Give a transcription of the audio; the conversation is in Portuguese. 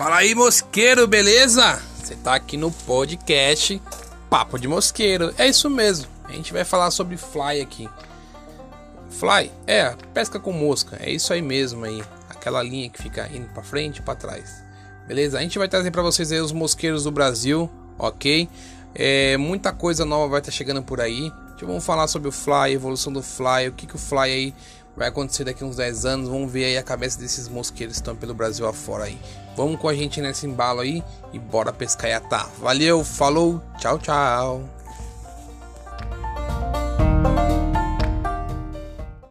Fala aí, mosqueiro, beleza? Você tá aqui no podcast Papo de Mosqueiro. É isso mesmo. A gente vai falar sobre fly aqui. Fly é pesca com mosca. É isso aí mesmo aí. Aquela linha que fica indo para frente e para trás. Beleza? A gente vai trazer para vocês aí os mosqueiros do Brasil, ok? É, muita coisa nova vai estar tá chegando por aí. Vamos falar sobre o Fly, evolução do Fly, o que, que o Fly aí vai acontecer daqui uns 10 anos. Vamos ver aí a cabeça desses mosqueiros que estão pelo Brasil afora aí. Vamos com a gente nesse embalo aí e bora pescar e atar. Valeu, falou, tchau, tchau.